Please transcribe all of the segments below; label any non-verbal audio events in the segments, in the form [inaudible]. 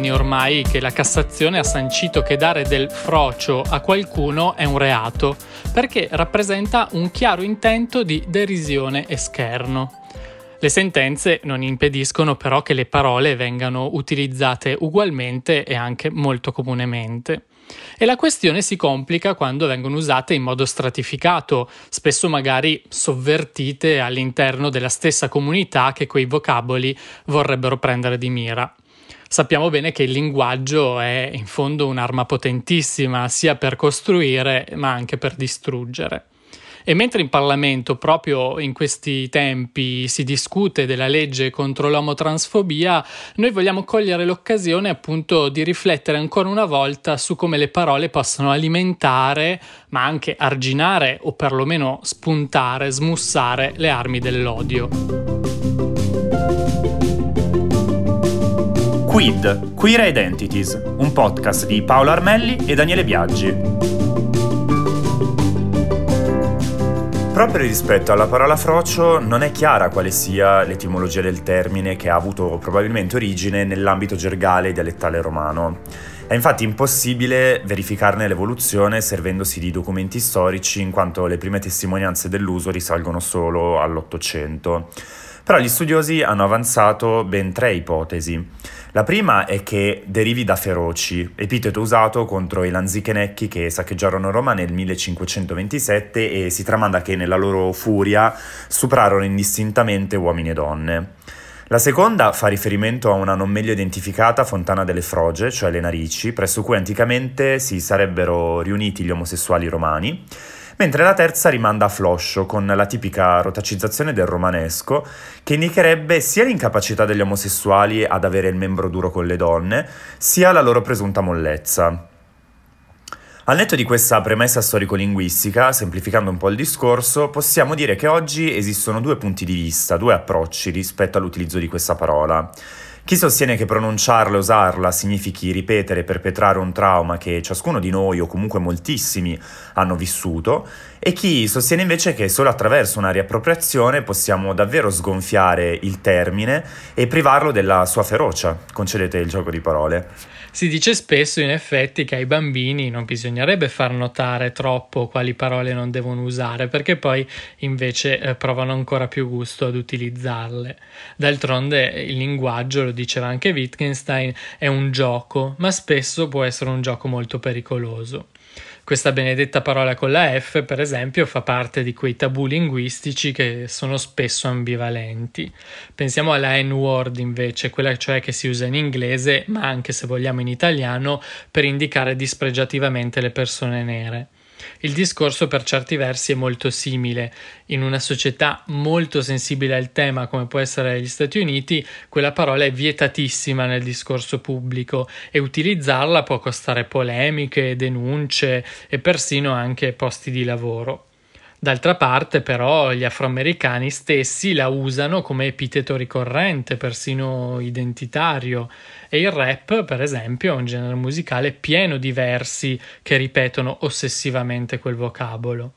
d'anni ormai che la Cassazione ha sancito che dare del frocio a qualcuno è un reato, perché rappresenta un chiaro intento di derisione e scherno. Le sentenze non impediscono però che le parole vengano utilizzate ugualmente e anche molto comunemente. E la questione si complica quando vengono usate in modo stratificato, spesso magari sovvertite all'interno della stessa comunità che quei vocaboli vorrebbero prendere di mira. Sappiamo bene che il linguaggio è in fondo un'arma potentissima sia per costruire ma anche per distruggere. E mentre in Parlamento, proprio in questi tempi, si discute della legge contro l'omotransfobia, noi vogliamo cogliere l'occasione appunto di riflettere ancora una volta su come le parole possono alimentare, ma anche arginare o perlomeno spuntare, smussare le armi dell'odio. Quid, Queer Identities, un podcast di Paolo Armelli e Daniele Biaggi. Proprio rispetto alla parola frocio non è chiara quale sia l'etimologia del termine che ha avuto probabilmente origine nell'ambito gergale dialettale romano. È infatti impossibile verificarne l'evoluzione servendosi di documenti storici in quanto le prime testimonianze dell'uso risalgono solo all'Ottocento. Però gli studiosi hanno avanzato ben tre ipotesi. La prima è che derivi da feroci, epiteto usato contro i lanzichenecchi che saccheggiarono Roma nel 1527 e si tramanda che nella loro furia stuprarono indistintamente uomini e donne. La seconda fa riferimento a una non meglio identificata fontana delle Froge, cioè le narici, presso cui anticamente si sarebbero riuniti gli omosessuali romani mentre la terza rimanda a Floscio con la tipica rotacizzazione del romanesco che indicherebbe sia l'incapacità degli omosessuali ad avere il membro duro con le donne, sia la loro presunta mollezza. Al netto di questa premessa storico-linguistica, semplificando un po' il discorso, possiamo dire che oggi esistono due punti di vista, due approcci rispetto all'utilizzo di questa parola. Chi sostiene che pronunciarla e usarla significhi ripetere e perpetrare un trauma che ciascuno di noi o comunque moltissimi hanno vissuto e chi sostiene invece che solo attraverso una riappropriazione possiamo davvero sgonfiare il termine e privarlo della sua ferocia. Concedete il gioco di parole. Si dice spesso in effetti che ai bambini non bisognerebbe far notare troppo quali parole non devono usare perché poi invece eh, provano ancora più gusto ad utilizzarle. D'altronde il linguaggio, lo diceva anche Wittgenstein, è un gioco, ma spesso può essere un gioco molto pericoloso. Questa benedetta parola con la F, per esempio, fa parte di quei tabù linguistici che sono spesso ambivalenti. Pensiamo alla N-word invece, quella cioè che si usa in inglese, ma anche se vogliamo in italiano, per indicare dispregiativamente le persone nere. Il discorso per certi versi è molto simile. In una società molto sensibile al tema come può essere gli Stati Uniti, quella parola è vietatissima nel discorso pubblico e utilizzarla può costare polemiche, denunce e persino anche posti di lavoro. D'altra parte, però, gli afroamericani stessi la usano come epiteto ricorrente, persino identitario, e il rap, per esempio, è un genere musicale pieno di versi che ripetono ossessivamente quel vocabolo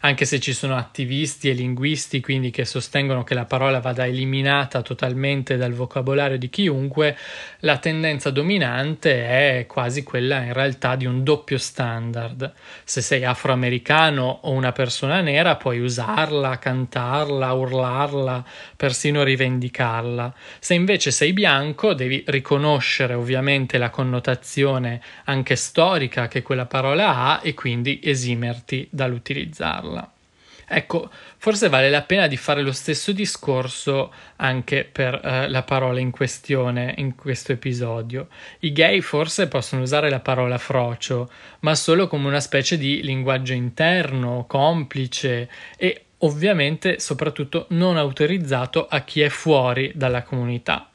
anche se ci sono attivisti e linguisti quindi che sostengono che la parola vada eliminata totalmente dal vocabolario di chiunque, la tendenza dominante è quasi quella in realtà di un doppio standard. Se sei afroamericano o una persona nera puoi usarla, cantarla, urlarla, persino rivendicarla. Se invece sei bianco devi riconoscere ovviamente la connotazione anche storica che quella parola ha e quindi esimerti dall'utilizzarla. Ecco, forse vale la pena di fare lo stesso discorso anche per eh, la parola in questione in questo episodio. I gay forse possono usare la parola frocio, ma solo come una specie di linguaggio interno, complice e ovviamente soprattutto non autorizzato a chi è fuori dalla comunità.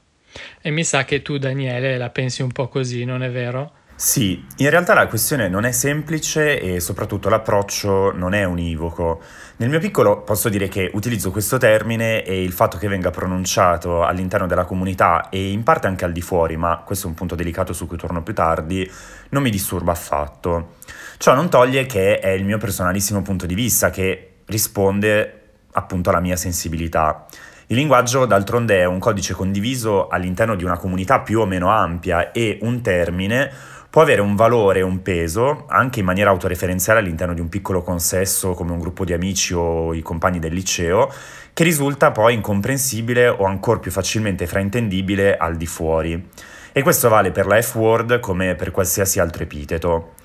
E mi sa che tu, Daniele, la pensi un po' così, non è vero? Sì, in realtà la questione non è semplice e soprattutto l'approccio non è univoco. Nel mio piccolo posso dire che utilizzo questo termine e il fatto che venga pronunciato all'interno della comunità e in parte anche al di fuori, ma questo è un punto delicato su cui torno più tardi, non mi disturba affatto. Ciò non toglie che è il mio personalissimo punto di vista che risponde appunto alla mia sensibilità. Il linguaggio, d'altronde, è un codice condiviso all'interno di una comunità più o meno ampia e un termine può avere un valore e un peso anche in maniera autoreferenziale all'interno di un piccolo consesso come un gruppo di amici o i compagni del liceo, che risulta poi incomprensibile o ancora più facilmente fraintendibile al di fuori. E questo vale per la F-word come per qualsiasi altro epiteto.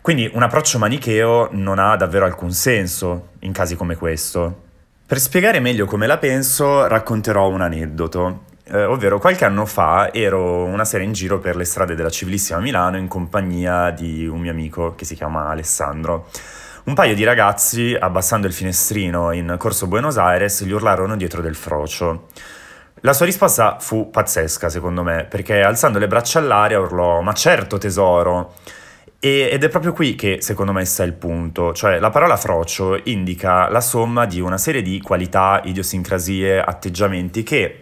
Quindi un approccio manicheo non ha davvero alcun senso in casi come questo. Per spiegare meglio come la penso, racconterò un aneddoto. Eh, ovvero qualche anno fa ero una sera in giro per le strade della civilissima Milano in compagnia di un mio amico che si chiama Alessandro. Un paio di ragazzi, abbassando il finestrino in Corso Buenos Aires, gli urlarono dietro del frocio. La sua risposta fu pazzesca, secondo me, perché alzando le braccia all'aria urlò: Ma certo, tesoro! Ed è proprio qui che secondo me sta il punto, cioè la parola frocio indica la somma di una serie di qualità, idiosincrasie, atteggiamenti che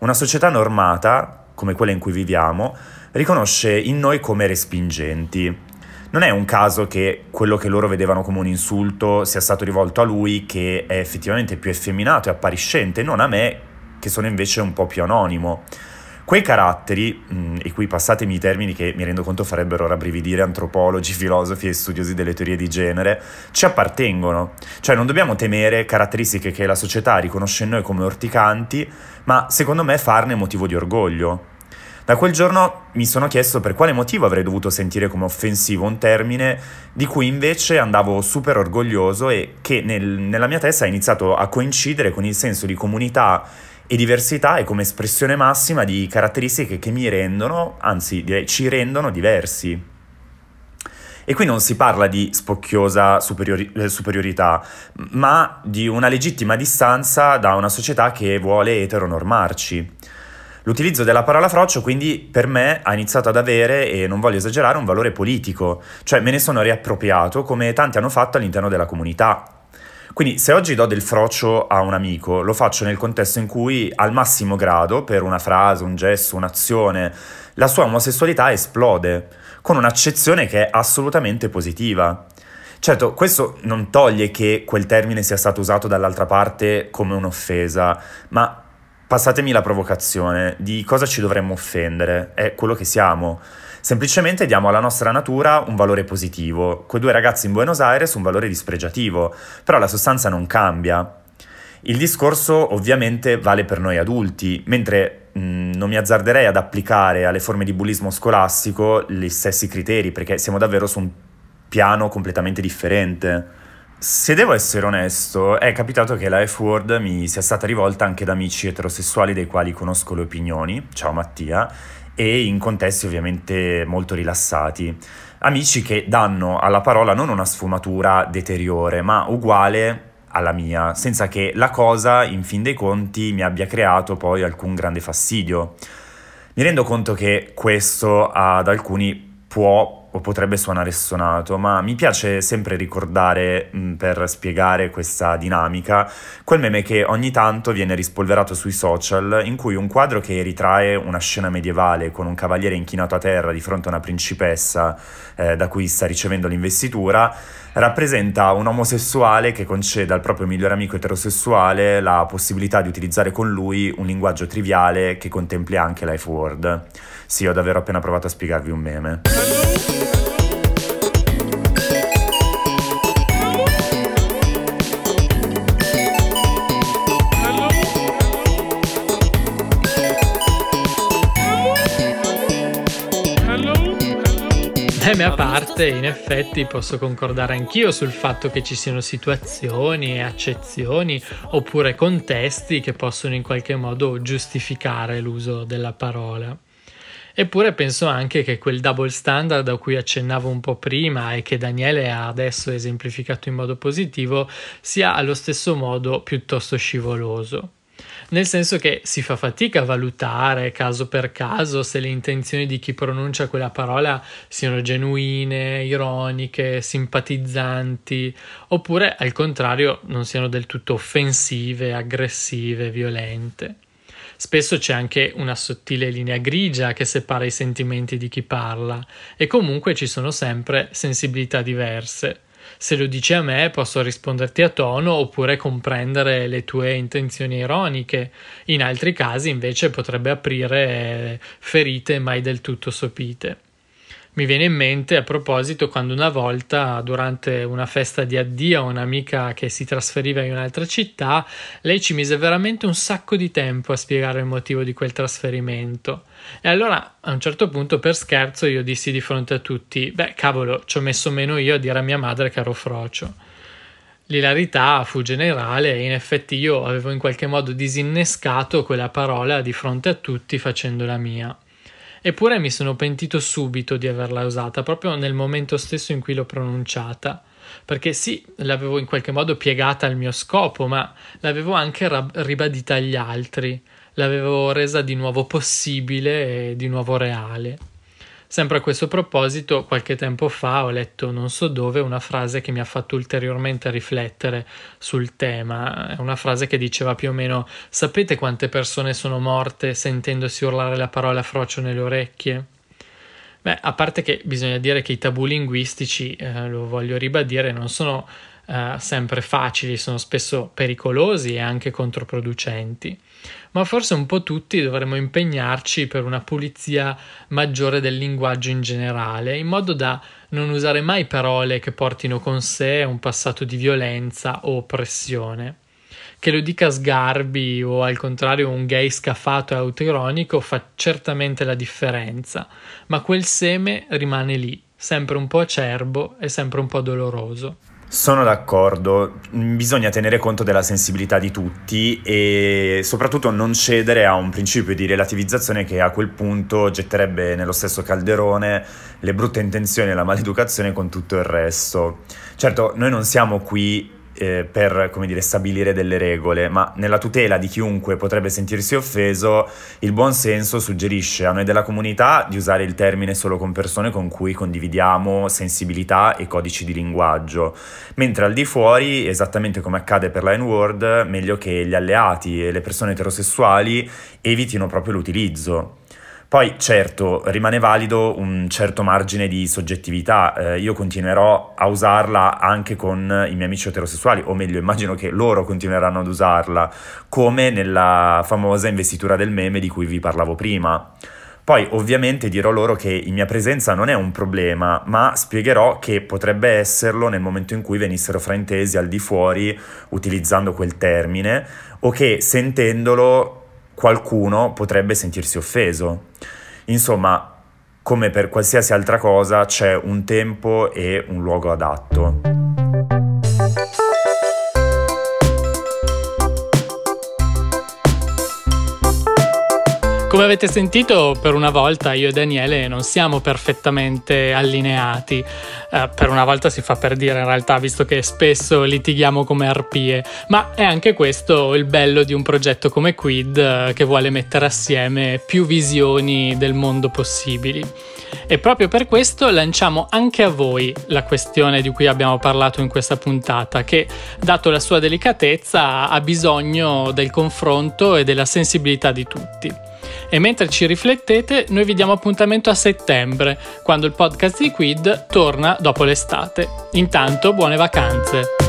una società normata, come quella in cui viviamo, riconosce in noi come respingenti. Non è un caso che quello che loro vedevano come un insulto sia stato rivolto a lui, che è effettivamente più effeminato e appariscente, non a me, che sono invece un po' più anonimo. Quei caratteri, mh, e qui passatemi i termini che mi rendo conto farebbero rabbrividire antropologi, [laughs] filosofi e studiosi delle teorie di genere, ci appartengono. Cioè non dobbiamo temere caratteristiche che la società riconosce in noi come orticanti, ma secondo me farne motivo di orgoglio. Da quel giorno mi sono chiesto per quale motivo avrei dovuto sentire come offensivo un termine di cui invece andavo super orgoglioso e che nel, nella mia testa ha iniziato a coincidere con il senso di comunità e diversità è come espressione massima di caratteristiche che mi rendono, anzi direi ci rendono diversi. E qui non si parla di spocchiosa superiori- eh, superiorità, ma di una legittima distanza da una società che vuole eteronormarci. L'utilizzo della parola froccio quindi per me ha iniziato ad avere, e non voglio esagerare, un valore politico, cioè me ne sono riappropriato come tanti hanno fatto all'interno della comunità, quindi se oggi do del frocio a un amico, lo faccio nel contesto in cui al massimo grado, per una frase, un gesto, un'azione, la sua omosessualità esplode, con un'accezione che è assolutamente positiva. Certo, questo non toglie che quel termine sia stato usato dall'altra parte come un'offesa, ma passatemi la provocazione, di cosa ci dovremmo offendere? È quello che siamo. Semplicemente diamo alla nostra natura un valore positivo, quei due ragazzi in Buenos Aires un valore dispregiativo, però la sostanza non cambia. Il discorso ovviamente vale per noi adulti, mentre mh, non mi azzarderei ad applicare alle forme di bullismo scolastico gli stessi criteri, perché siamo davvero su un piano completamente differente. Se devo essere onesto, è capitato che la F-word mi sia stata rivolta anche da amici eterosessuali dei quali conosco le opinioni, ciao Mattia, e in contesti ovviamente molto rilassati. Amici che danno alla parola non una sfumatura deteriore, ma uguale alla mia, senza che la cosa, in fin dei conti, mi abbia creato poi alcun grande fastidio. Mi rendo conto che questo ad alcuni può o potrebbe suonare stonato, ma mi piace sempre ricordare, mh, mm, per spiegare questa dinamica, quel meme che ogni tanto viene rispolverato sui social, in cui un quadro che ritrae una scena medievale con un cavaliere inchinato a terra di fronte a una principessa eh, da cui sta ricevendo l'investitura, rappresenta un omosessuale che concede al proprio migliore amico eterosessuale la possibilità di utilizzare con lui un linguaggio triviale che contempli anche word. Sì, ho davvero appena provato a spiegarvi un meme. Meme a parte, in effetti posso concordare anch'io sul fatto che ci siano situazioni e accezioni oppure contesti che possono in qualche modo giustificare l'uso della parola. Eppure penso anche che quel double standard a cui accennavo un po' prima e che Daniele ha adesso esemplificato in modo positivo sia allo stesso modo piuttosto scivoloso. Nel senso che si fa fatica a valutare caso per caso se le intenzioni di chi pronuncia quella parola siano genuine, ironiche, simpatizzanti, oppure al contrario non siano del tutto offensive, aggressive, violente. Spesso c'è anche una sottile linea grigia che separa i sentimenti di chi parla e comunque ci sono sempre sensibilità diverse. Se lo dici a me posso risponderti a tono oppure comprendere le tue intenzioni ironiche. In altri casi invece potrebbe aprire ferite mai del tutto sopite. Mi viene in mente a proposito quando una volta durante una festa di addio a un'amica che si trasferiva in un'altra città, lei ci mise veramente un sacco di tempo a spiegare il motivo di quel trasferimento. E allora a un certo punto per scherzo io dissi di fronte a tutti, beh cavolo, ci ho messo meno io a dire a mia madre che ero frocio. L'ilarità fu generale e in effetti io avevo in qualche modo disinnescato quella parola di fronte a tutti facendola mia. Eppure mi sono pentito subito di averla usata, proprio nel momento stesso in cui l'ho pronunciata. Perché sì, l'avevo in qualche modo piegata al mio scopo, ma l'avevo anche rab- ribadita agli altri, l'avevo resa di nuovo possibile e di nuovo reale. Sempre a questo proposito, qualche tempo fa ho letto non so dove una frase che mi ha fatto ulteriormente riflettere sul tema. È una frase che diceva più o meno: Sapete quante persone sono morte sentendosi urlare la parola frocio nelle orecchie? Beh, a parte che bisogna dire che i tabù linguistici, eh, lo voglio ribadire, non sono eh, sempre facili, sono spesso pericolosi e anche controproducenti ma forse un po' tutti dovremmo impegnarci per una pulizia maggiore del linguaggio in generale, in modo da non usare mai parole che portino con sé un passato di violenza o oppressione. Che lo dica Sgarbi o al contrario un gay scafato e autoironico fa certamente la differenza, ma quel seme rimane lì, sempre un po' acerbo e sempre un po' doloroso. Sono d'accordo, bisogna tenere conto della sensibilità di tutti e soprattutto non cedere a un principio di relativizzazione che a quel punto getterebbe nello stesso calderone le brutte intenzioni e la maleducazione con tutto il resto. Certo, noi non siamo qui eh, per dire, stabilire delle regole, ma nella tutela di chiunque potrebbe sentirsi offeso, il buon senso suggerisce a noi della comunità di usare il termine solo con persone con cui condividiamo sensibilità e codici di linguaggio, mentre al di fuori, esattamente come accade per la N-word, meglio che gli alleati e le persone eterosessuali evitino proprio l'utilizzo. Poi certo rimane valido un certo margine di soggettività, eh, io continuerò a usarla anche con i miei amici eterosessuali, o meglio immagino che loro continueranno ad usarla, come nella famosa investitura del meme di cui vi parlavo prima. Poi ovviamente dirò loro che in mia presenza non è un problema, ma spiegherò che potrebbe esserlo nel momento in cui venissero fraintesi al di fuori utilizzando quel termine o che sentendolo qualcuno potrebbe sentirsi offeso. Insomma, come per qualsiasi altra cosa, c'è un tempo e un luogo adatto. Come avete sentito, per una volta io e Daniele non siamo perfettamente allineati. Eh, per una volta si fa per dire in realtà, visto che spesso litighiamo come arpie, ma è anche questo il bello di un progetto come Quid eh, che vuole mettere assieme più visioni del mondo possibili. E proprio per questo lanciamo anche a voi la questione di cui abbiamo parlato in questa puntata, che, dato la sua delicatezza, ha bisogno del confronto e della sensibilità di tutti. E mentre ci riflettete, noi vi diamo appuntamento a settembre, quando il podcast di Quid torna dopo l'estate. Intanto, buone vacanze!